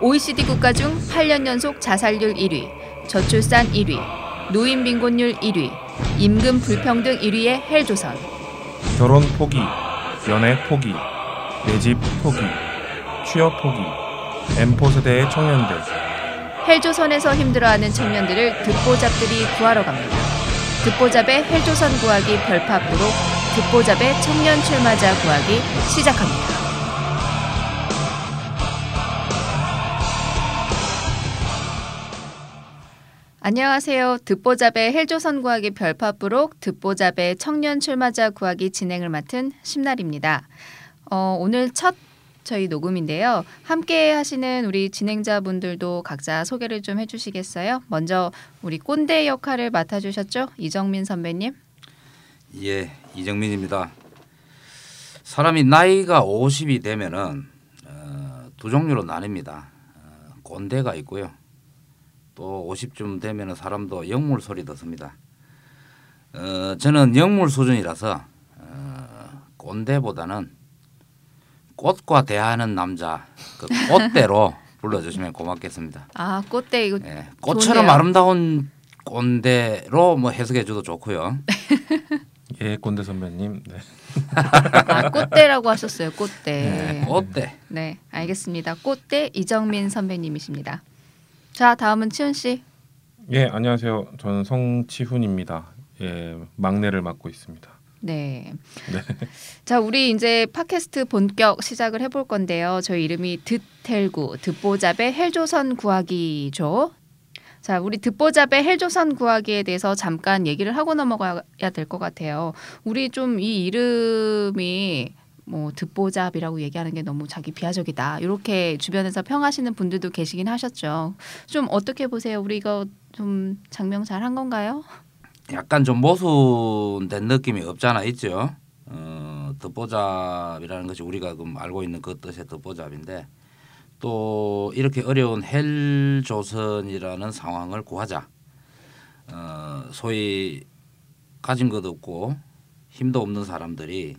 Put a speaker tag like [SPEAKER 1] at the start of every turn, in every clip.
[SPEAKER 1] OECD 국가 중 8년 연속 자살률 1위, 저출산 1위, 노인 빈곤율 1위, 임금 불평등 1위의 헬조선.
[SPEAKER 2] 결혼 포기, 연애 포기, 내 집 포기, 취업 포기, M4 세대의 청년들.
[SPEAKER 1] 헬조선에서 힘들어하는 청년들을 듣보잡들이 구하러 갑니다. 듣보잡의 헬조선 구하기 별파부로 듣보잡의 청년 출마자 구하기 시작합니다. 안녕하세요. 듣보잡의 헬조선 구하기 별파부록 듣보잡의 청년 출마자 구하기 진행을 맡은 심날입니다. 어, 오늘 첫 저희 녹음인데요. 함께 하시는 우리 진행자분들도 각자 소개를 좀 해주시겠어요? 먼저 우리 꼰대 역할을 맡아주셨죠? 이정민 선배님.
[SPEAKER 3] 예, 이정민입니다. 사람이 나이가 50이 되면은 어, 두 종류로 나뉩니다. 어, 꼰대가 있고요. 또 50쯤 되면은 사람도 영물 소리 듣습니다. 어, 저는 영물 수준이라서 어, 꼰대보다는 꽃과 대하는 남자 그 꽃대로 불러주시면 고맙겠습니다.
[SPEAKER 1] 아 꽃대 이거
[SPEAKER 3] 예, 꽃처럼
[SPEAKER 1] 좋네요.
[SPEAKER 3] 아름다운 꼰대로 뭐 해석해줘도 좋고요.
[SPEAKER 2] 예, 꼰대 선배님. 네.
[SPEAKER 1] 아 꽃대라고 하셨어요.
[SPEAKER 3] 네,
[SPEAKER 1] 꽃대.
[SPEAKER 3] 꽃대.
[SPEAKER 1] 네, 알겠습니다. 꽃대 이정민 선배님이십니다. 자 다음은 치훈 씨.
[SPEAKER 2] 예, 안녕하세요. 저는 성치훈입니다. 예, 막내를 맡고 있습니다.
[SPEAKER 1] 네.
[SPEAKER 2] 네.
[SPEAKER 1] 자, 우리 이제 팟캐스트 본격 시작을 해볼 건데요. 저희 이름이 듣헬구, 듣보잡의 헬조선 구하기죠. 자, 우리 듣보잡의 헬조선 구하기에 대해서 잠깐 얘기를 하고 넘어가야 될 것 같아요. 우리 좀 이 이름이 뭐 듣보잡이라고 얘기하는 게 너무 자기 비하적이다. 이렇게 주변에서 평하시는 분들도 계시긴 하셨죠. 좀 어떻게 보세요? 우리 이거 좀 장명 잘 한 건가요?
[SPEAKER 3] 약간 좀 모순된 느낌이 없잖아 있죠. 어, 듣보잡이라는 것이 우리가 그 알고 있는 그 뜻의 듣보잡인데 또 이렇게 어려운 헬조선이라는 상황을 구하자. 어, 소위 가진 것 없고 힘도 없는 사람들이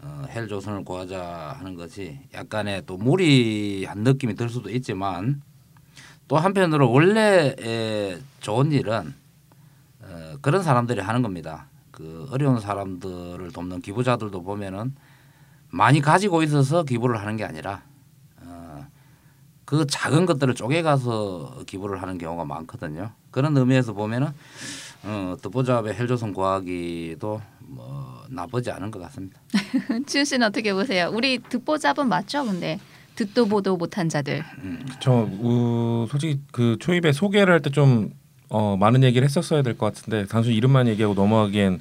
[SPEAKER 3] 어, 헬 조선을 구하자 하는 것이 약간의 또 무리한 느낌이 들 수도 있지만 또 한편으로 원래 에, 좋은 일은 어, 그런 사람들이 하는 겁니다. 그 어려운 사람들을 돕는 기부자들도 보면은 많이 가지고 있어서 기부를 하는 게 아니라 어, 그 작은 것들을 쪼개가서 기부를 하는 경우가 많거든요. 그런 의미에서 보면은 어, 듣보잡의 헬조선 구하기도 뭐 나쁘지 않은 것 같습니다.
[SPEAKER 1] 치훈 씨는 어떻게 보세요? 우리 듣보잡은 맞죠? 근데 듣도 보도 못한 자들.
[SPEAKER 2] 저 우, 솔직히 그 초입에 소개를 할 때 좀 어, 많은 얘기를 했었어야 될 것 같은데 단순히 이름만 얘기하고 넘어가기엔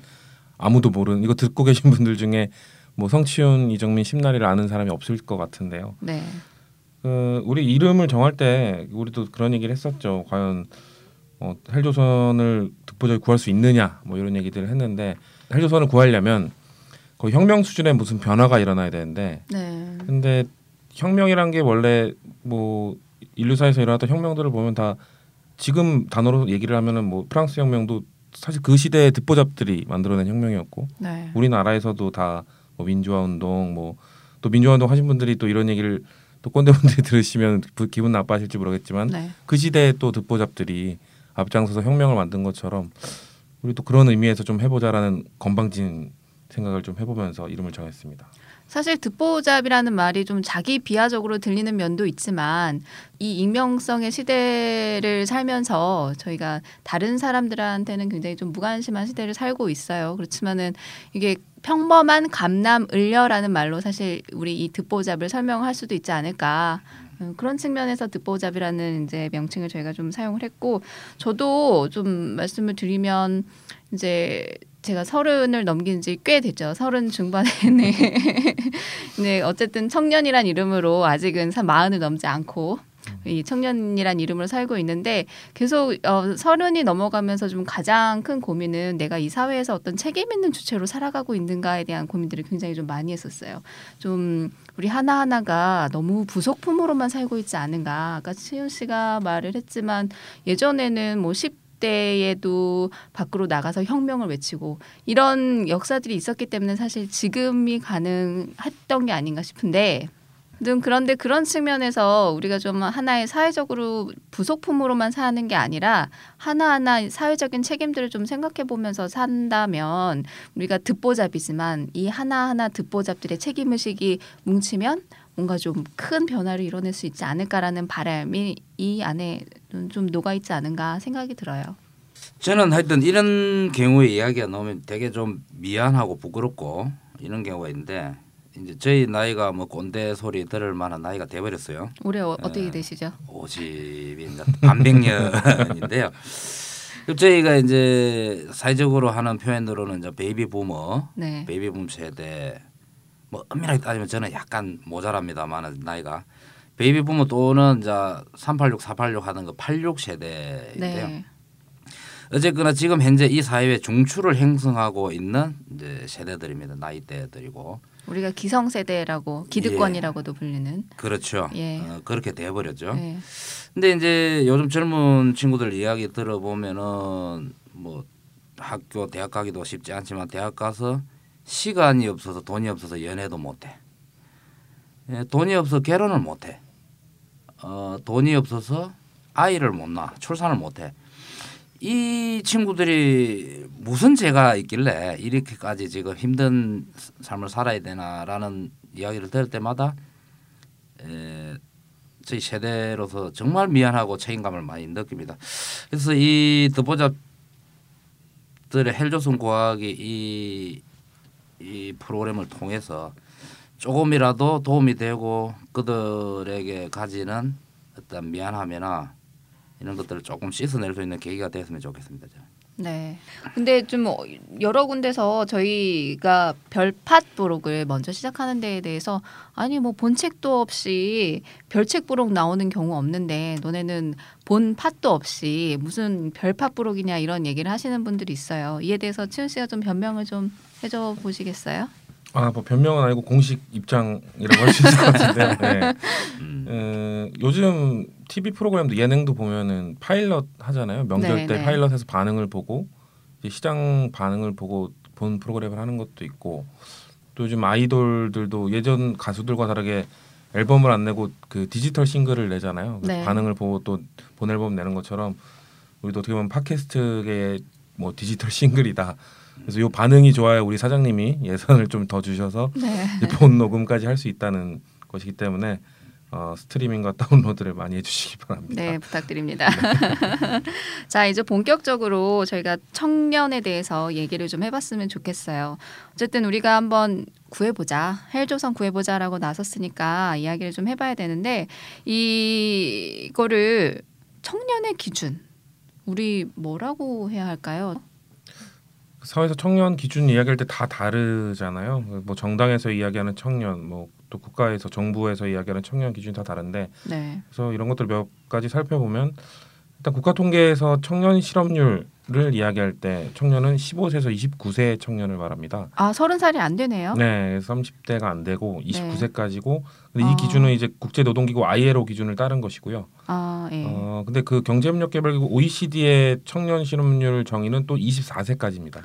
[SPEAKER 2] 아무도 모르는 이거 듣고 계신 분들 중에 뭐 성치훈, 이정민, 심나리를 아는 사람이 없을 것 같은데요.
[SPEAKER 1] 네.
[SPEAKER 2] 그 우리 이름을 정할 때 우리도 그런 얘기를 했었죠. 과연 어, 헬조선을 듣보잡이 구할 수 있느냐 뭐 이런 얘기들을 했는데 헬조선을 구하려면 거의 혁명 수준의 무슨 변화가 일어나야 되는데
[SPEAKER 1] 네.
[SPEAKER 2] 근데 혁명이란 게 원래 뭐 인류사에서 일어났던 혁명들을 보면 다 지금 단어로 얘기를 하면은 뭐 프랑스 혁명도 사실 그 시대의 듣보잡들이 만들어낸 혁명이었고
[SPEAKER 1] 네.
[SPEAKER 2] 우리나라에서도 다 뭐 민주화 운동 뭐 또 민주화 운동 하신 분들이 또 이런 얘기를 또 꼰대분들이 들으시면 부- 기분 나빠하실지 모르겠지만
[SPEAKER 1] 네.
[SPEAKER 2] 그 시대에 또 듣보잡들이 앞장서서 혁명을 만든 것처럼 우리 또 그런 의미에서 좀 해보자라는 건방진 생각을 좀 해보면서 이름을 정했습니다.
[SPEAKER 1] 사실 듣보잡이라는 말이 좀 자기 비하적으로 들리는 면도 있지만 이 익명성의 시대를 살면서 저희가 다른 사람들한테는 굉장히 좀 무관심한 시대를 살고 있어요. 그렇지만은 이게 평범한 감남 을려라는 말로 사실 우리 이 듣보잡을 설명할 수도 있지 않을까. 음, 그런 측면에서 듣보잡이라는 이제 명칭을 저희가 좀 사용을 했고 저도 좀 말씀을 드리면 이제 제가 서른을 넘긴 지 꽤 됐죠. 서른 중반에 네. 네, 어쨌든 청년이란 이름으로 아직은 사- 마흔을 넘지 않고 이 청년이란 이름으로 살고 있는데 계속 어, 서른이 넘어가면서 좀 가장 큰 고민은 내가 이 사회에서 어떤 책임 있는 주체로 살아가고 있는가에 대한 고민들을 굉장히 좀 많이 했었어요. 좀 우리 하나 하나가 너무 부속품으로만 살고 있지 않은가. 아까 치윤 씨가 말을 했지만 예전에는 뭐 10대에도 밖으로 나가서 혁명을 외치고 이런 역사들이 있었기 때문에 사실 지금이 가능했던 게 아닌가 싶은데 좀 그런데 그런 측면에서 우리가 좀 하나의 사회적으로 부속품으로만 사는 게 아니라 하나하나 사회적인 책임들을 좀 생각해 보면서 산다면 우리가 듣보잡이지만 이 하나하나 듣보잡들의 책임 의식이 뭉치면 뭔가 좀 큰 변화를 이뤄낼 수 있지 않을까라는 바람이 이 안에 좀 녹아 있지 않은가 생각이 들어요.
[SPEAKER 3] 저는 하여튼 이런 경우에 이야기가 나오면 되게 좀 미안하고 부끄럽고 이런 경우가 있는데 이제 저희 나이가 뭐 꼰대 소리 들을 만한 나이가 돼버렸어요.
[SPEAKER 1] 올해 어떻게 되시죠?
[SPEAKER 3] 오십이 이제 반백년인데요. 저희가 이제 사회적으로 하는 표현으로는 이제 베이비 부머,
[SPEAKER 1] 네.
[SPEAKER 3] 베이비 붐 세대 뭐 엄밀하게 따지면 저는 약간 모자랍니다만 나이가 베이비 부머 또는 이제 386, 486 하는 거86 세대인데요.
[SPEAKER 1] 네.
[SPEAKER 3] 어쨌거나 지금 현재 이 사회에 중추를 형성하고 있는 이제 세대들입니다. 나이대들이고
[SPEAKER 1] 우리가 기성 세대라고 기득권이라고도 불리는
[SPEAKER 3] 그렇죠.
[SPEAKER 1] 예.
[SPEAKER 3] 어, 그렇게 돼버렸죠.
[SPEAKER 1] 네.
[SPEAKER 3] 근데 이제 요즘 젊은 친구들 이야기 들어보면은 뭐 학교 대학 가기도 쉽지 않지만 대학 가서 시간이 없어서 돈이 없어서 연애도 못해. 예, 돈이 없어 결혼을 못해. 어, 돈이 없어서 아이를 못 낳아 출산을 못해. 이 친구들이 무슨 죄가 있길래 이렇게까지 지금 힘든 삶을 살아야 되나라는 이야기를 들을 때마다 에, 저희 세대로서 정말 미안하고 책임감을 많이 느낍니다. 그래서 이 듣보잡들의 헬조선 과학이 이, 이 프로그램을 통해서 조금이라도 도움이 되고 그들에게 가지는 어떤 미안함이나 이런 것들을 조금 씻어낼 수 있는 계기가 됐으면 좋겠습니다. 저는.
[SPEAKER 1] 네. 근데 좀 어, 여러 군데서 저희가 별팟 부록을 먼저 시작하는 데에 대해서 아니 뭐 본책도 없이 별책 부록 나오는 경우 없는데 너네는 본 팟도 없이 무슨 별팟 부록이냐 이런 얘기를 하시는 분들이 있어요. 이에 대해서 치훈 씨가 좀 변명을 좀 해줘 보시겠어요?
[SPEAKER 2] 아, 뭐 변명은 아니고 공식 입장이라고 할 수 있을 것 같은데. 네.
[SPEAKER 3] 음.
[SPEAKER 2] 요즘 TV 프로그램도 예능도 보면은 파일럿 하잖아요. 명절
[SPEAKER 1] 네,
[SPEAKER 2] 때
[SPEAKER 1] 네.
[SPEAKER 2] 파일럿에서 반응을 보고 시장 반응을 보고 본 프로그램을 하는 것도 있고 또 요즘 아이돌들도 예전 가수들과 다르게 앨범을 안 내고 그 디지털 싱글을 내잖아요. 그래서
[SPEAKER 1] 네.
[SPEAKER 2] 반응을 보고 또 본 앨범 내는 것처럼 우리도 어떻게 보면 팟캐스트의 뭐 디지털 싱글이다. 그래서 요 반응이 좋아야 우리 사장님이 예산을 좀 더 주셔서
[SPEAKER 1] 네.
[SPEAKER 2] 본 녹음까지 할 수 있다는 것이기 때문에 어, 스트리밍과 다운로드를 많이 해주시기 바랍니다.
[SPEAKER 1] 네, 부탁드립니다. 자, 이제 본격적으로 저희가 청년에 대해서 얘기를 좀 해봤으면 좋겠어요. 어쨌든 우리가 한번 구해보자, 헬조선 구해보자라고 나섰으니까 이야기를 좀 해봐야 되는데 이- 이거를 청년의 기준, 우리 뭐라고 해야 할까요?
[SPEAKER 2] 사회에서 청년 기준 이야기할 때 다 다르잖아요. 뭐 정당에서 이야기하는 청년, 뭐 또 국가에서 정부에서 이야기하는 청년 기준이 다 다른데
[SPEAKER 1] 네,
[SPEAKER 2] 그래서 이런 것들 몇 가지 살펴보면 일단 국가 통계에서 청년 실업률을 이야기할 때 청년은 15세에서 29세 청년을 말합니다.
[SPEAKER 1] 아 서른 살이 안 되네요.
[SPEAKER 2] 네, 30대가 안 되고 29세까지고 근데
[SPEAKER 1] 아.
[SPEAKER 2] 이 기준은 이제 국제 노동기구 ILO 기준을 따른 것이고요.
[SPEAKER 1] 아, 예.
[SPEAKER 2] 어, 근데 그 경제협력 개발기구 OECD의 청년 실업률 정의는 또 24세까지입니다.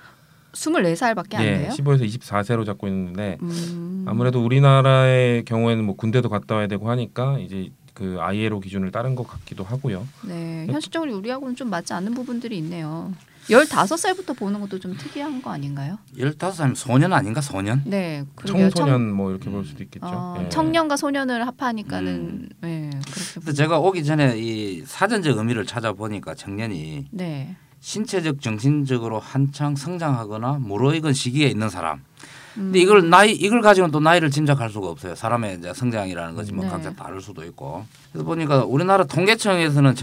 [SPEAKER 1] 24살밖에 안
[SPEAKER 2] 예,
[SPEAKER 1] 돼요?
[SPEAKER 2] 15에서 24세로 잡고 있는데
[SPEAKER 1] 음,
[SPEAKER 2] 아무래도 우리나라의 경우에는 뭐 군대도 갔다 와야 되고 하니까 이제 그 ILO 기준을 따른 것 같기도 하고요.
[SPEAKER 1] 네, 현실적으로 우리하고는 좀 맞지 않는 부분들이 있네요. 15살부터 보는 것도 좀 특이한 거 아닌가요?
[SPEAKER 3] 열다섯 살이면 소년 아닌가 소년?
[SPEAKER 1] 네.
[SPEAKER 2] 청소년 뭐 이렇게 볼 수도 있겠죠.
[SPEAKER 1] 청, 어,
[SPEAKER 2] 예.
[SPEAKER 1] 청년과 소년을 합하니까는
[SPEAKER 3] 음.
[SPEAKER 1] 네, 그렇게
[SPEAKER 3] 제가 오기 전에 이 사전적 의미를 찾아보니까 청년이
[SPEAKER 1] 네.
[SPEAKER 3] 신체적 정신적으로 한창 성장하거나 무르익은 시기에 있는 사람.
[SPEAKER 1] 음,
[SPEAKER 3] 근데 이걸 나이 이걸 가지고는 또 나이를 짐작할 수가 없어요. 사람의 이제 성장이라는 것이 뭐
[SPEAKER 1] 네.
[SPEAKER 3] 각자 다를 수도 있고. 그래서 보니까 우리나라 통계청에서는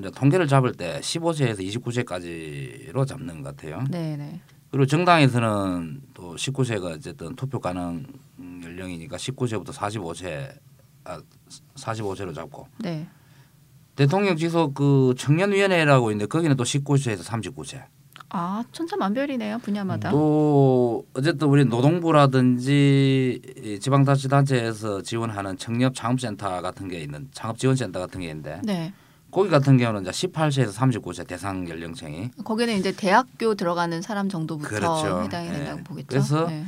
[SPEAKER 3] 이제 통계를 잡을 때 15세에서 29세까지로 잡는 것 같아요.
[SPEAKER 1] 네, 네.
[SPEAKER 3] 그리고 정당에서는 또 19세가 어쨌든 투표 가능 연령이니까 19세부터 45세 아 45세로 잡고
[SPEAKER 1] 네.
[SPEAKER 3] 대통령 지속 그 청년위원회라고 있는데 거기는 또 19세에서 39세.
[SPEAKER 1] 아, 천차만별이네요, 분야마다.
[SPEAKER 3] 또 어쨌든 우리 노동부라든지 이 지방자치단체에서 지원하는 청년 창업센터 같은 게 있는 창업지원센터 같은 게 있는데
[SPEAKER 1] 네.
[SPEAKER 3] 거기 같은 경우는 이제 18세에서 39세 대상 연령층이
[SPEAKER 1] 거기는 이제 대학교 들어가는 사람 정도부터
[SPEAKER 3] 그렇죠.
[SPEAKER 1] 해당이
[SPEAKER 3] 네.
[SPEAKER 1] 된다고 보겠죠.
[SPEAKER 3] 그래서
[SPEAKER 1] 네.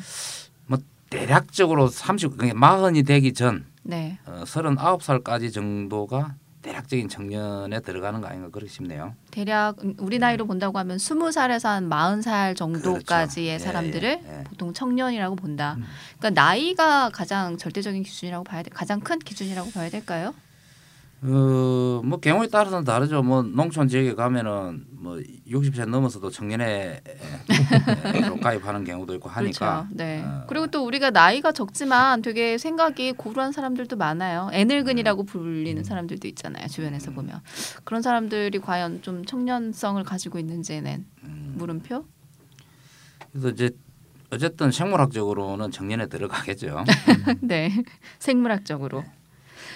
[SPEAKER 3] 대략적으로 30 그러니까 마흔이 되기 전
[SPEAKER 1] 네.
[SPEAKER 3] 어, 39살까지 정도가 대략적인 청년에 들어가는 거 아닌가 그렇게 싶네요.
[SPEAKER 1] 대략 우리 나이로 본다고 하면 스무 살에서 한 마흔 살 정도까지의
[SPEAKER 3] 그렇죠.
[SPEAKER 1] 사람들을
[SPEAKER 3] 예, 예.
[SPEAKER 1] 보통 청년이라고 본다.
[SPEAKER 3] 음.
[SPEAKER 1] 그러니까 나이가 가장 절대적인 기준이라고 봐야 돼. 가장 큰 기준이라고 봐야 될까요?
[SPEAKER 3] 어, 뭐 경우에 따라서는 다르죠. 뭐 농촌 지역에 가면은 뭐 60세 넘어서도 청년회로 가입하는 경우도 있고 하니까.
[SPEAKER 1] 그렇죠. 네.
[SPEAKER 3] 어.
[SPEAKER 1] 그리고 또 우리가 나이가 적지만 되게 생각이 고루한 사람들도 많아요. 애늙은이라고 불리는 사람들도 있잖아요. 주변에서 보면 그런 사람들이 과연 좀 청년성을 가지고 있는지는
[SPEAKER 3] 음.
[SPEAKER 1] 물음표.
[SPEAKER 3] 그래서 이제 어쨌든 생물학적으로는 청년에 들어가겠죠.
[SPEAKER 1] 네. 생물학적으로.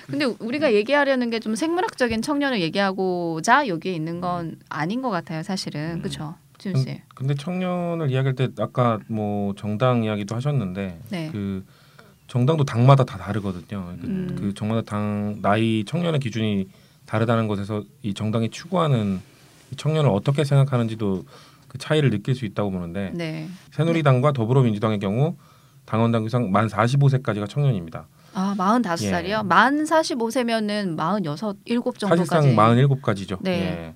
[SPEAKER 1] 근데 우리가 얘기하려는 게 좀 생물학적인 청년을 얘기하고자 여기에 있는 건 아닌 것 같아요, 사실은. 그렇죠. 지훈 씨.
[SPEAKER 2] 근데 청년을 이야기할 때 아까 뭐 정당 이야기도 하셨는데
[SPEAKER 1] 네.
[SPEAKER 2] 그 정당도 당마다 다 다르거든요. 그,
[SPEAKER 1] 음.
[SPEAKER 2] 그 정마다 당 나이 청년의 기준이 다르다는 것에서 이 정당이 추구하는 이 청년을 어떻게 생각하는지도 그 차이를 느낄 수 있다고 보는데
[SPEAKER 1] 네.
[SPEAKER 2] 새누리당과 더불어민주당의 경우 당원 당 규상 만 45세까지가 청년입니다.
[SPEAKER 1] 아, 45살이요?
[SPEAKER 2] 예.
[SPEAKER 1] 만 45세면은 46, 7 정도까지.
[SPEAKER 2] 사실상 47가지죠.
[SPEAKER 1] 네.
[SPEAKER 2] 예.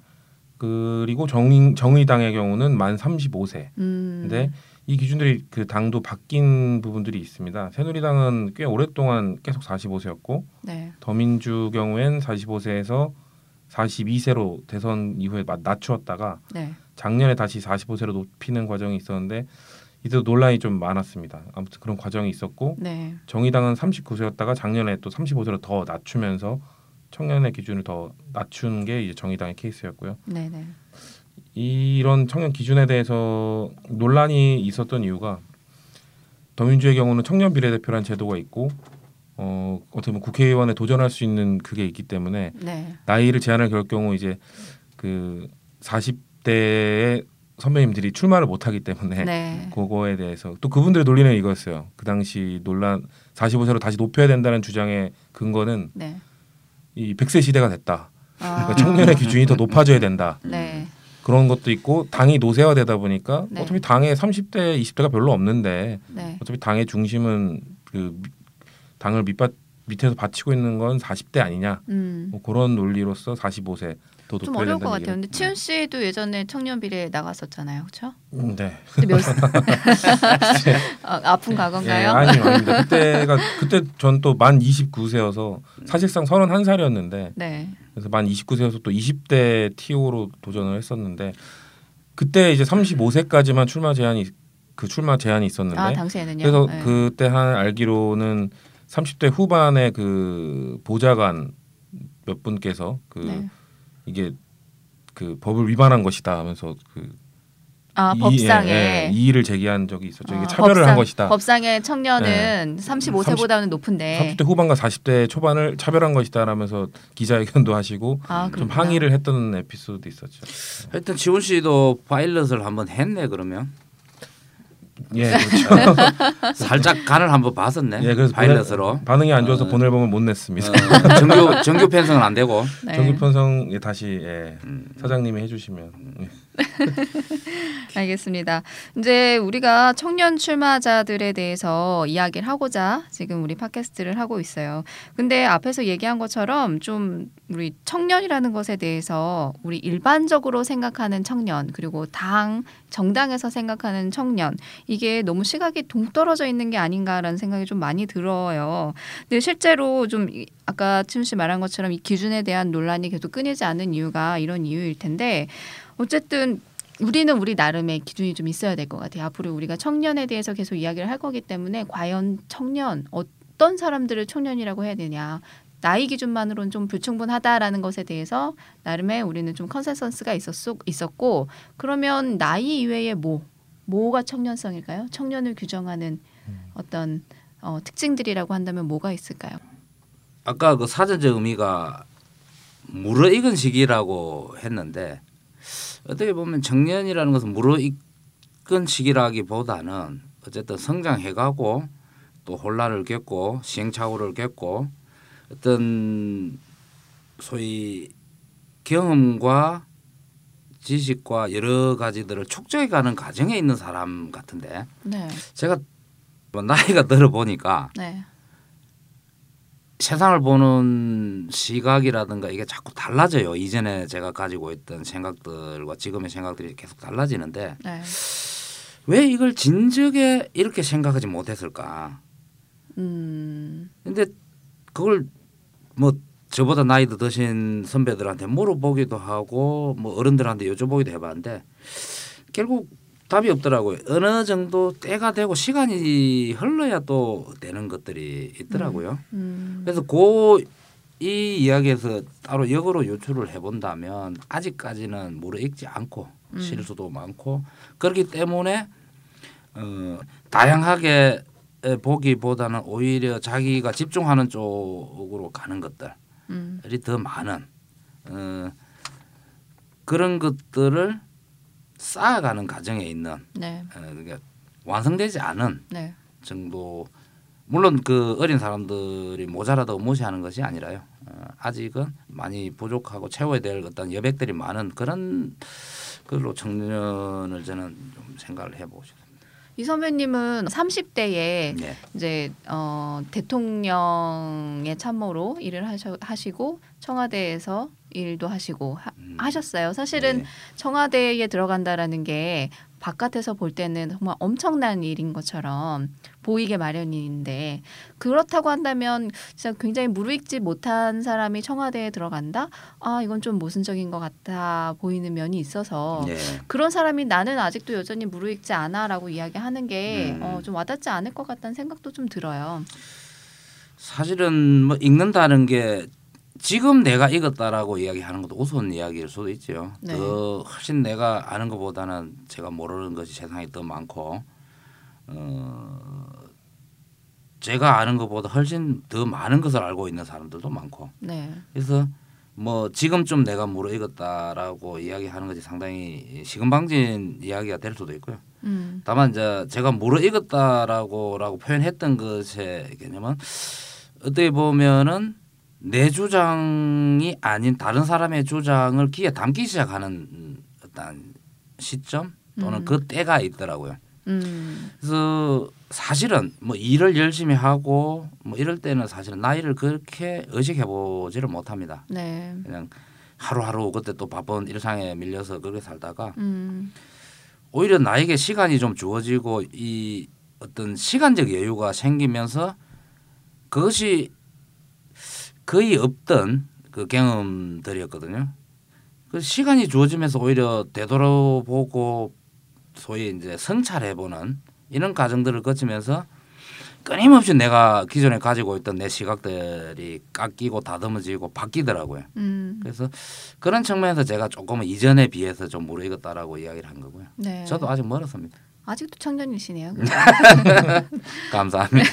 [SPEAKER 2] 그리고 정 정의당의 경우는 만 35세.
[SPEAKER 1] 음.
[SPEAKER 2] 근데 이 기준들이 그 당도 바뀐 부분들이 있습니다. 새누리당은 꽤 오랫동안 계속 45세였고
[SPEAKER 1] 네.
[SPEAKER 2] 더민주 경우엔 45세에서 42세로 대선 이후에 마- 낮추었다가
[SPEAKER 1] 네.
[SPEAKER 2] 작년에 다시 45세로 높이는 과정이 있었는데 이때도 논란이 좀 많았습니다. 아무튼 그런 과정이 있었고
[SPEAKER 1] 네.
[SPEAKER 2] 정의당은 39세였다가 작년에 또 35세로 더 낮추면서 청년의 기준을 더 낮춘 게 이제 정의당의 케이스였고요.
[SPEAKER 1] 네, 네.
[SPEAKER 2] 이런 청년 기준에 대해서 논란이 있었던 이유가 더민주의 경우는 청년 비례대표라는 제도가 있고 어 어떻게 보면 국회의원에 도전할 수 있는 그게 있기 때문에
[SPEAKER 1] 네.
[SPEAKER 2] 나이를 제한을 걸 경우 이제 그 40대의 선배님들이 출마를 못하기 때문에
[SPEAKER 1] 네.
[SPEAKER 2] 그거에 대해서 또 그분들의 논리는 이거였어요. 그 당시 논란 45세로 다시 높여야 된다는 주장의 근거는
[SPEAKER 1] 네.
[SPEAKER 2] 이 100세 시대가 됐다.
[SPEAKER 1] 아.
[SPEAKER 2] 그러니까 청년의 기준이 더 높아져야 된다.
[SPEAKER 1] 네.
[SPEAKER 2] 그런 것도 있고 당이 노쇠화되다 보니까
[SPEAKER 1] 네.
[SPEAKER 2] 어차피 당에 30대, 20대가 별로 없는데
[SPEAKER 1] 네.
[SPEAKER 2] 어차피 당의 중심은 그 미- 당을 밑받 밑에서 받치고 있는 건 40대 아니냐.
[SPEAKER 1] 음.
[SPEAKER 2] 뭐 그런 논리로서 45세 더
[SPEAKER 1] 좀 어려울 것 같아요. 근데 치훈 씨도 예전에 청년 비례 나갔었잖아요. 그렇죠?
[SPEAKER 2] 음, 네.
[SPEAKER 1] 그때 몇 아, 아픈
[SPEAKER 2] 예,
[SPEAKER 1] 과거인가요?
[SPEAKER 2] 아니요, 아닙니다. 그때가 그때 전 또 만 29세여서 사실상 31살이었는데
[SPEAKER 1] 네.
[SPEAKER 2] 그래서 만 29세여서 또 20대 TO로 도전을 했었는데 그때 이제 35세까지만 출마 제한이 그 출마 제한이 있었는데
[SPEAKER 1] 아, 당시에는요.
[SPEAKER 2] 그래서
[SPEAKER 1] 네.
[SPEAKER 2] 그때 한 알기로는 30대 후반에 그 보좌관 몇 분께서 그
[SPEAKER 1] 네.
[SPEAKER 2] 이게 그 법을 위반한 것이다 하면서 그
[SPEAKER 1] 아,
[SPEAKER 2] 이-
[SPEAKER 1] 법상에
[SPEAKER 2] 예, 예, 이의를 제기한 적이 있었죠. 이게
[SPEAKER 1] 어,
[SPEAKER 2] 차별을
[SPEAKER 1] 법상,
[SPEAKER 2] 한 것이다.
[SPEAKER 1] 법상의 청년은 35세보다는 높은데.
[SPEAKER 2] 30대 후반과 40대 초반을 차별한 것이다라면서 기자회견도 하시고
[SPEAKER 1] 아,
[SPEAKER 2] 좀. 항의를 했던 에피소드도 있었죠.
[SPEAKER 3] 하여튼 지훈 씨도 파일럿을 한번 했네 그러면
[SPEAKER 2] 예, 그렇죠.
[SPEAKER 3] 살짝 간을 한번 봤었네.
[SPEAKER 2] 예, 그래서
[SPEAKER 3] 파일럿으로
[SPEAKER 2] 보낼- 반응이 안 좋아서
[SPEAKER 3] 어.
[SPEAKER 2] 보낼 보면 못 냈습니다.
[SPEAKER 3] 어, 정규 정규 편성은 안 되고
[SPEAKER 1] 네.
[SPEAKER 2] 정기 편성 예, 다시 예,
[SPEAKER 3] 음.
[SPEAKER 2] 사장님이 해주시면 예.
[SPEAKER 1] 알겠습니다. 이제 우리가 청년 출마자들에 대해서 이야기를 하고자 지금 우리 팟캐스트를 하고 있어요. 근데 앞에서 얘기한 것처럼 좀 우리 청년이라는 것에 대해서 우리 일반적으로 생각하는 청년 그리고 당 정당에서 생각하는 청년 이게 너무 시각이 동떨어져 있는 게 아닌가라는 생각이 좀 많이 들어요. 근데 실제로 좀 이- 아까 춘 씨 말한 것처럼 이 기준에 대한 논란이 계속 끊이지 않는 이유가 이런 이유일 텐데 어쨌든 우리는 우리 나름의 기준이 좀 있어야 될 것 같아요. 앞으로 우리가 청년에 대해서 계속 이야기를 할 거기 때문에 과연 청년 어떤 사람들을 청년이라고 해야 되냐. 나이 기준만으로는 좀 불충분하다라는 것에 대해서 나름의 우리는 좀 컨센서스가 있었, 있었고 그러면 나이 이외에 뭐 뭐가 청년성일까요? 청년을 규정하는 어떤 어, 특징들이라고 한다면 뭐가 있을까요?
[SPEAKER 3] 아까 그 사전적 의미가 무르익은 시기라고 했는데 어떻게 보면 청년이라는 것은 무르익은 시기라기보다는 어쨌든 성장해가고 또 혼란을 겪고 시행착오를 겪고 어떤 소위 경험과 지식과 여러 가지들을 축적해가는 과정에 있는 사람 같은데
[SPEAKER 1] 네,
[SPEAKER 3] 제가 뭐 나이가 들어 보니까
[SPEAKER 1] 네,
[SPEAKER 3] 세상을 보는 시각이라든가 이게 자꾸 달라져요. 이전에 제가 가지고 있던 생각들과 지금의 생각들이 계속 달라지는데
[SPEAKER 1] 네.
[SPEAKER 3] 왜 이걸 진즉에 이렇게 생각하지 못했을까?
[SPEAKER 1] 음.
[SPEAKER 3] 근데 그걸 뭐 저보다 나이도 드신 선배들한테 물어보기도 하고 뭐 어른들한테 여쭤보기도 해봤는데 결국 답이 없더라고요. 어느 정도 때가 되고 시간이 흘러야 또 되는 것들이 있더라고요.
[SPEAKER 1] 음.
[SPEAKER 3] 그래서 그 이 이야기에서 따로 역으로 유출을 해본다면 아직까지는 무르익지 않고
[SPEAKER 1] 음.
[SPEAKER 3] 실수도 많고 그렇기 때문에 어, 다양하게 보기보다는 오히려 자기가 집중하는 쪽으로 가는 것들이
[SPEAKER 1] 음.
[SPEAKER 3] 더 많은 어, 그런 것들을 쌓아가는 과정에 있는
[SPEAKER 1] 네.
[SPEAKER 3] 어, 그러니까 완성되지 않은
[SPEAKER 1] 네.
[SPEAKER 3] 정도 물론 그 어린 사람들이 모자라다고 무시하는 것이 아니라요. 어, 아직은 많이 부족하고 채워야 될 어떤 여백들이 많은 그런 걸로 청년을 저는 좀 생각을 해보고 싶습니다.
[SPEAKER 1] 이 선배님은 30대에
[SPEAKER 3] 네.
[SPEAKER 1] 이제 어, 대통령의 참모로 일을 하셔, 하시고 청와대에서 일도 하시고 하,
[SPEAKER 3] 음.
[SPEAKER 1] 하셨어요. 사실은
[SPEAKER 3] 네.
[SPEAKER 1] 청와대에 들어간다라는 게 바깥에서 볼 때는 정말 엄청난 일인 것처럼 보이게 마련인데 그렇다고 한다면 진짜 굉장히 무르익지 못한 사람이 청와대에 들어간다? 아 이건 좀 모순적인 것 같아 보이는 면이 있어서
[SPEAKER 3] 네.
[SPEAKER 1] 그런 사람이 나는 아직도 여전히 무르익지 않아라고 이야기하는 게
[SPEAKER 3] 음.
[SPEAKER 1] 어, 좀 와닿지 않을 것 같다는 생각도 좀 들어요.
[SPEAKER 3] 사실은 뭐 읽는다는 게 지금 내가 읽었다라고 이야기하는 것도 우스운 이야기일 수도 있죠.
[SPEAKER 1] 네.
[SPEAKER 3] 더 훨씬 내가 아는 것보다는 제가 모르는 것이 세상에 더 많고 어, 제가 아는 것보다 훨씬 더 많은 것을 알고 있는 사람들도 많고
[SPEAKER 1] 네.
[SPEAKER 3] 그래서 뭐 지금쯤 내가 무르익었다라고 이야기하는 것이 상당히 시금방진 이야기가 될 수도 있고요.
[SPEAKER 1] 음.
[SPEAKER 3] 다만 이제 제가 무르익었다라고라고 표현했던 것의 개념은 어떻게 보면은 내 주장이 아닌 다른 사람의 주장을 귀에 담기 시작하는 어떤 시점 또는
[SPEAKER 1] 음.
[SPEAKER 3] 그 때가 있더라고요.
[SPEAKER 1] 음.
[SPEAKER 3] 그래서 사실은 뭐 일을 열심히 하고 뭐 이럴 때는 사실은 나이를 그렇게 의식해 보지를 못합니다.
[SPEAKER 1] 네.
[SPEAKER 3] 그냥 하루하루 그때 또 바쁜 일상에 밀려서 그렇게 살다가
[SPEAKER 1] 음.
[SPEAKER 3] 오히려 나에게 시간이 좀 주어지고 이 어떤 시간적 여유가 생기면서 그것이 거의 없던 그 경험들이었거든요. 그 시간이 주어지면서 오히려 되돌아보고 소위 이제 성찰해보는 이런 과정들을 거치면서 끊임없이 내가 기존에 가지고 있던 내 시각들이 깎이고 다듬어지고 바뀌더라고요.
[SPEAKER 1] 음.
[SPEAKER 3] 그래서 그런 측면에서 제가 조금은 이전에 비해서 좀 무르익었다라고 이야기를 한 거고요.
[SPEAKER 1] 네.
[SPEAKER 3] 저도 아직 멀었습니다.
[SPEAKER 1] 아직도 청년이시네요.
[SPEAKER 3] 감사합니다.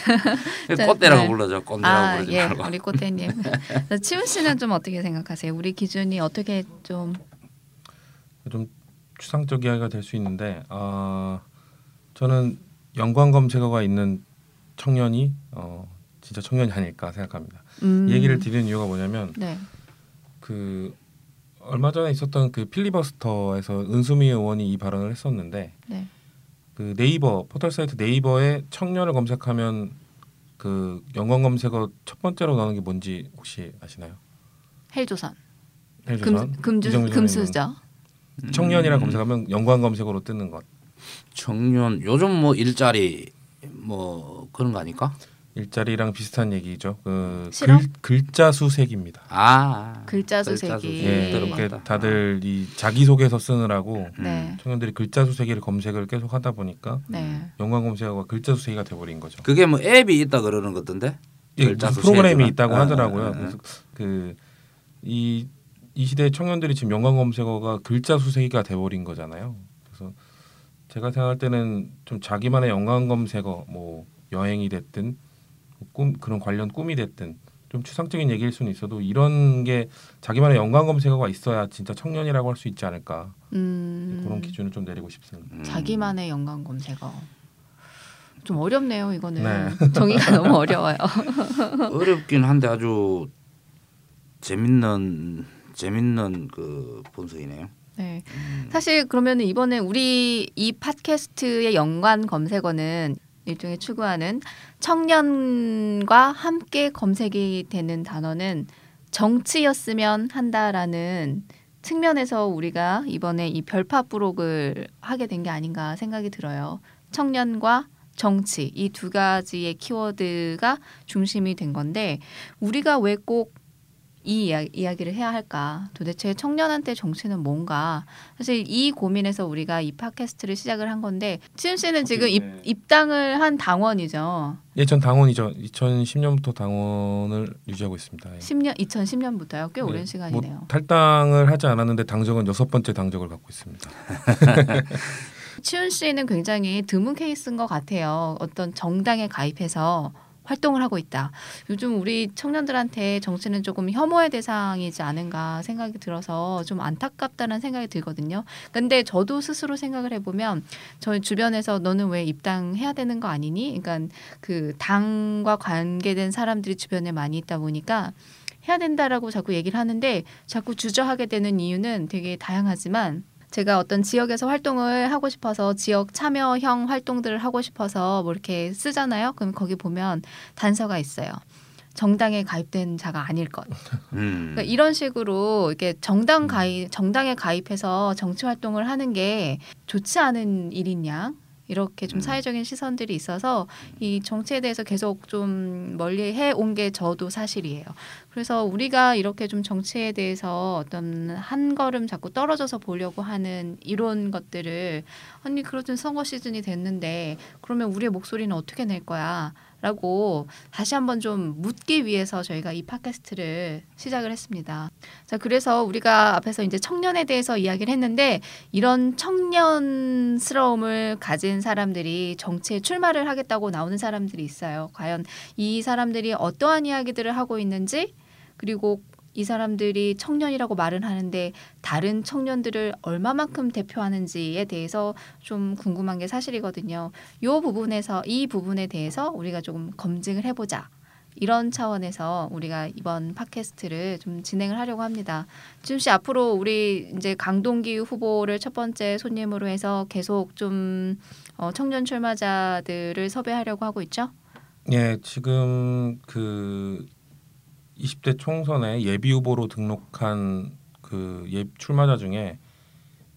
[SPEAKER 1] 자,
[SPEAKER 3] 꽃대라고
[SPEAKER 1] 네.
[SPEAKER 3] 불러줘. 꽃대라고
[SPEAKER 1] 아,
[SPEAKER 3] 부르지
[SPEAKER 1] 예.
[SPEAKER 3] 말고.
[SPEAKER 1] 우리 꽃대님. 자, 치훈 씨는 좀 어떻게 생각하세요? 우리 기준이 어떻게 좀
[SPEAKER 2] 좀 추상적 이야기가 될 수 있는데 어, 저는 연관 검색어가 있는 청년이 어, 진짜 청년이 아닐까 생각합니다.
[SPEAKER 1] 음.
[SPEAKER 2] 이 얘기를 드리는 이유가 뭐냐면
[SPEAKER 1] 네.
[SPEAKER 2] 그 얼마 전에 있었던 그 필리버스터에서 은수미 의원이 이 발언을 했었는데
[SPEAKER 1] 네.
[SPEAKER 2] 그 네이버 포털 사이트 네이버에 청년을 검색하면 그 연관 검색어 첫 번째로 나오는 게 뭔지 혹시 아시나요?
[SPEAKER 1] 헬조선.
[SPEAKER 2] 해조선
[SPEAKER 1] 금 금주 금수저.
[SPEAKER 2] 청년이라
[SPEAKER 3] 음,
[SPEAKER 2] 검색하면 연관 검색어로 뜨는 것.
[SPEAKER 3] 청년 요즘 뭐 일자리 뭐 그런 거 아닐까?
[SPEAKER 2] 일자리랑 비슷한 얘기죠. 그
[SPEAKER 1] 실업?
[SPEAKER 2] 글, 글자 수색입니다.
[SPEAKER 3] 아
[SPEAKER 1] 글자
[SPEAKER 3] 글자
[SPEAKER 1] 수색이.
[SPEAKER 3] 수색.
[SPEAKER 2] 예. 이렇게 다들 이 자기 소개서 쓰느라고
[SPEAKER 3] 음.
[SPEAKER 1] 네.
[SPEAKER 2] 청년들이 글자 수색기를 검색을 계속 하다 보니까
[SPEAKER 1] 네.
[SPEAKER 2] 연관 검색어가 글자 수색이가 돼버린 거죠.
[SPEAKER 3] 그게 뭐 앱이 있다 그러는 것던데.
[SPEAKER 2] 예,
[SPEAKER 3] 글자.
[SPEAKER 2] 프로그램이 있다고
[SPEAKER 3] 아,
[SPEAKER 2] 하더라고요.
[SPEAKER 3] 아, 아.
[SPEAKER 2] 그래서 그이 이 시대 청년들이 지금 연관 검색어가 글자 수색이가 돼버린 거잖아요. 그래서 제가 생각할 때는 좀 자기만의 연관 검색어, 뭐 여행이 됐든 뭐 꿈 그런 관련 꿈이 됐든 좀 추상적인 얘기일 수는 있어도 이런 게 자기만의 연관 검색어가 있어야 진짜 청년이라고 할 수 있지 않을까
[SPEAKER 1] 음.
[SPEAKER 2] 그런 기준을 좀 내리고 싶습니다.
[SPEAKER 3] 음.
[SPEAKER 1] 자기만의 연관 검색어. 좀 어렵네요, 이거는.
[SPEAKER 2] 네.
[SPEAKER 1] 정의가 너무 어려워요.
[SPEAKER 3] 어렵긴 한데 아주 재밌는 재밌는 그 분석이네요.
[SPEAKER 1] 네.
[SPEAKER 3] 음.
[SPEAKER 1] 사실 그러면 이번에 우리 이 팟캐스트의 연관 검색어는 일종의 추구하는 청년과 함께 검색이 되는 단어는 정치였으면 한다라는 측면에서 우리가 이번에 이 별파 부록을 하게 된 게 아닌가 생각이 들어요. 청년과 정치 이 두 가지의 키워드가 중심이 된 건데 우리가 왜꼭 이 이야 기를 해야 할까? 도대체 청년한테 정치는 뭔가? 사실 이 고민에서 우리가 이 팟캐스트를 시작을 한 건데 치윤 씨는 지금 입,
[SPEAKER 2] 네.
[SPEAKER 1] 입당을 한 당원이죠.
[SPEAKER 2] 예, 전 당원이죠. 2010년부터 당원을 유지하고 있습니다. 예.
[SPEAKER 1] 10년 2010년부터요. 꽤 오랜
[SPEAKER 2] 네,
[SPEAKER 1] 시간이네요.
[SPEAKER 2] 뭐 탈당을 하지 않았는데 당적은 여섯 번째 당적을 갖고 있습니다.
[SPEAKER 1] 치윤 씨는 굉장히 드문 케이스인 것 같아요. 어떤 정당에 가입해서 활동을 하고 있다. 요즘 우리 청년들한테 정치는 조금 혐오의 대상이지 않은가 생각이 들어서 좀 안타깝다는 생각이 들거든요. 근데 저도 스스로 생각을 해보면 저희 주변에서 너는 왜 입당해야 되는 거 아니니? 그러니까 그 당과 관계된 사람들이 주변에 많이 있다 보니까 해야 된다라고 자꾸 얘기를 하는데 자꾸 주저하게 되는 이유는 되게 다양하지만 제가 어떤 지역에서 활동을 하고 싶어서 지역 참여형 활동들을 하고 싶어서 뭐 이렇게 쓰잖아요. 그럼 거기 보면 단서가 있어요. 정당에 가입된 자가 아닐 것.
[SPEAKER 3] 음.
[SPEAKER 1] 그러니까 이런 식으로 이렇게 정당 가입 정당에 가입해서 정치 활동을 하는 게 좋지 않은 일이냐 이렇게 좀
[SPEAKER 3] 음.
[SPEAKER 1] 사회적인 시선들이 있어서 이 정치에 대해서 계속 좀 멀리 해 온 게 저도 사실이에요. 그래서 우리가 이렇게 좀 정치에 대해서 어떤 한 걸음 자꾸 떨어져서 보려고 하는 이런 것들을 아니 그러든 선거 시즌이 됐는데 그러면 우리의 목소리는 어떻게 낼 거야? 라고 다시 한번 좀 묻기 위해서 저희가 이 팟캐스트를 시작을 했습니다. 자, 그래서 우리가 앞에서 이제 청년에 대해서 이야기를 했는데 이런 청년스러움을 가진 사람들이 정치에 출마를 하겠다고 나오는 사람들이 있어요. 과연 이 사람들이 어떠한 이야기들을 하고 있는지 그리고 이 사람들이 청년이라고 말은 하는데 다른 청년들을 얼마만큼 대표하는지에 대해서 좀 궁금한 게 사실이거든요. 이 부분에서 이 부분에 대해서 우리가 조금 검증을 해보자. 이런 차원에서 우리가 이번 팟캐스트를 좀 진행을 하려고 합니다. 지금 씨 앞으로 우리 이제 강동기 후보를 첫 번째 손님으로 해서 계속 좀 어, 청년 출마자들을 섭외하려고 하고 있죠.
[SPEAKER 2] 예, 지금 그 20대 총선에 예비 후보로 등록한 그 예, 출마자 중에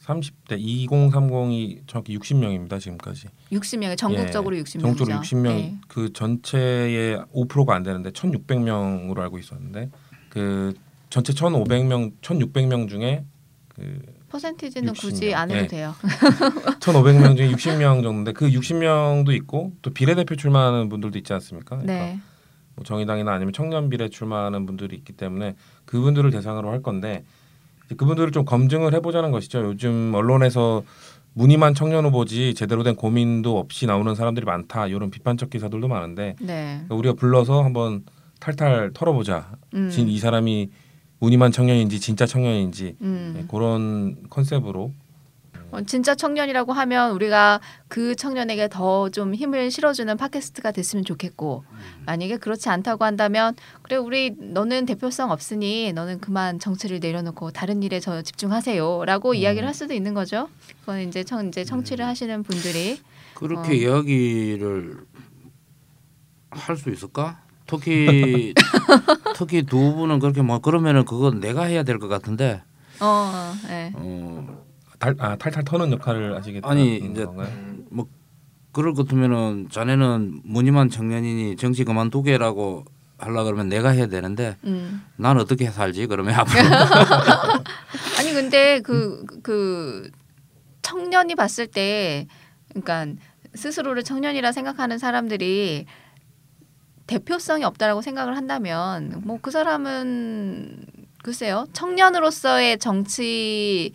[SPEAKER 2] 30대 2030이 정확히 60명입니다 지금까지.
[SPEAKER 1] 60명 전국적으로 60명이죠.
[SPEAKER 2] 전국적으로 60명
[SPEAKER 1] 네.
[SPEAKER 2] 그 전체의 5%가 안 되는데 1,600명으로 알고 있었는데 그 전체 1,500명 1,600명 중에 그
[SPEAKER 1] 퍼센티지는
[SPEAKER 2] 60명.
[SPEAKER 1] 굳이 안 해도
[SPEAKER 2] 예.
[SPEAKER 1] 돼요.
[SPEAKER 2] 1,500명 중에 60명 정도인데 그 60명도 있고 또 비례대표 출마하는 분들도 있지 않습니까? 그러니까
[SPEAKER 1] 네.
[SPEAKER 2] 뭐 정의당이나 아니면 청년 비례 출마하는 분들이 있기 때문에 그분들을 대상으로 할 건데 그분들을 좀 검증을 해보자는 것이죠. 요즘 언론에서 무늬만 청년 후보지 제대로 된 고민도 없이 나오는 사람들이 많다 이런 비판적 기사들도 많은데
[SPEAKER 1] 네.
[SPEAKER 2] 우리가 불러서 한번 탈탈 털어보자.
[SPEAKER 1] 음.
[SPEAKER 2] 진 이 사람이 무늬만 청년인지 진짜 청년인지
[SPEAKER 1] 음.
[SPEAKER 2] 네, 그런 컨셉으로
[SPEAKER 1] 어, 진짜 청년이라고 하면 우리가 그 청년에게 더 좀 힘을 실어주는 팟캐스트가 됐으면 좋겠고 만약에 그렇지 않다고 한다면 그래 우리 너는 대표성 없으니 너는 그만 정치를 내려놓고 다른 일에 저 집중하세요라고 이야기를 할 수도 있는 거죠. 그건 이제 청 이제 청취를 하시는 분들이
[SPEAKER 3] 그렇게
[SPEAKER 1] 어.
[SPEAKER 3] 이야기를 할 수 있을까? 특히 특히 두 분은 그렇게 뭐 그러면은 그건 내가 해야 될 것 같은데
[SPEAKER 1] 어, 네.
[SPEAKER 3] 어,
[SPEAKER 2] 탈, 아, 탈탈 터는 역할을 하시겠다는
[SPEAKER 3] 아니, 이제
[SPEAKER 2] 건가요?
[SPEAKER 3] 뭐 그럴 것 같으면은 자네는 무늬만 청년이니 정치 그만두게라고 하려 그러면 내가 해야 되는데
[SPEAKER 1] 음.
[SPEAKER 3] 난 어떻게 살지 그러면 앞으로
[SPEAKER 1] 아니 근데 그그 청년이 봤을 때 그러니까 스스로를 청년이라 생각하는 사람들이 대표성이 없다라고 생각을 한다면 뭐 그 사람은 글쎄요 청년으로서의 정치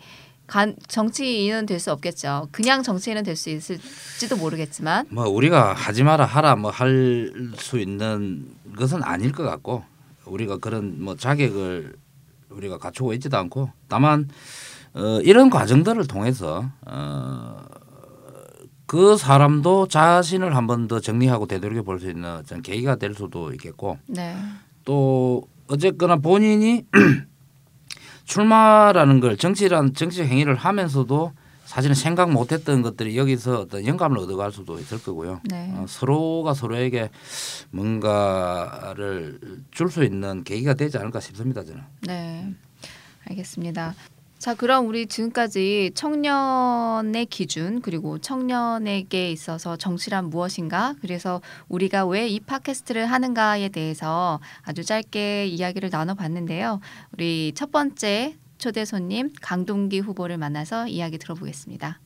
[SPEAKER 1] 간 정치인은 될 수 없겠죠. 그냥 정치인은 될 수 있을지도 모르겠지만
[SPEAKER 3] 뭐 우리가 하지 마라 하라 뭐 할 수 있는 것은 아닐 것 같고 우리가 그런 뭐 자격을 우리가 갖추고 있지도 않고 다만 어, 이런 과정들을 통해서 어, 그 사람도 자신을 한 번 더 정리하고 되돌려 볼 수 있는 계기가 될 수도 있겠고
[SPEAKER 1] 네.
[SPEAKER 3] 또 어쨌거나 본인이 출마라는 걸 정치란 정치 행위를 하면서도 사실은 생각 못했던 것들이 여기서 어떤 영감을 얻어갈 수도 있을 거고요.
[SPEAKER 1] 네.
[SPEAKER 3] 어, 서로가 서로에게 뭔가를 줄 수 있는 계기가 되지 않을까 싶습니다. 저는.
[SPEAKER 1] 네. 알겠습니다. 자, 그럼 우리 지금까지 청년의 기준 그리고 청년에게 있어서 정치란 무엇인가? 그래서 우리가 왜 이 팟캐스트를 하는가에 대해서 아주 짧게 이야기를 나눠 봤는데요. 우리 첫 번째 초대 손님 강동기 후보를 만나서 이야기 들어보겠습니다.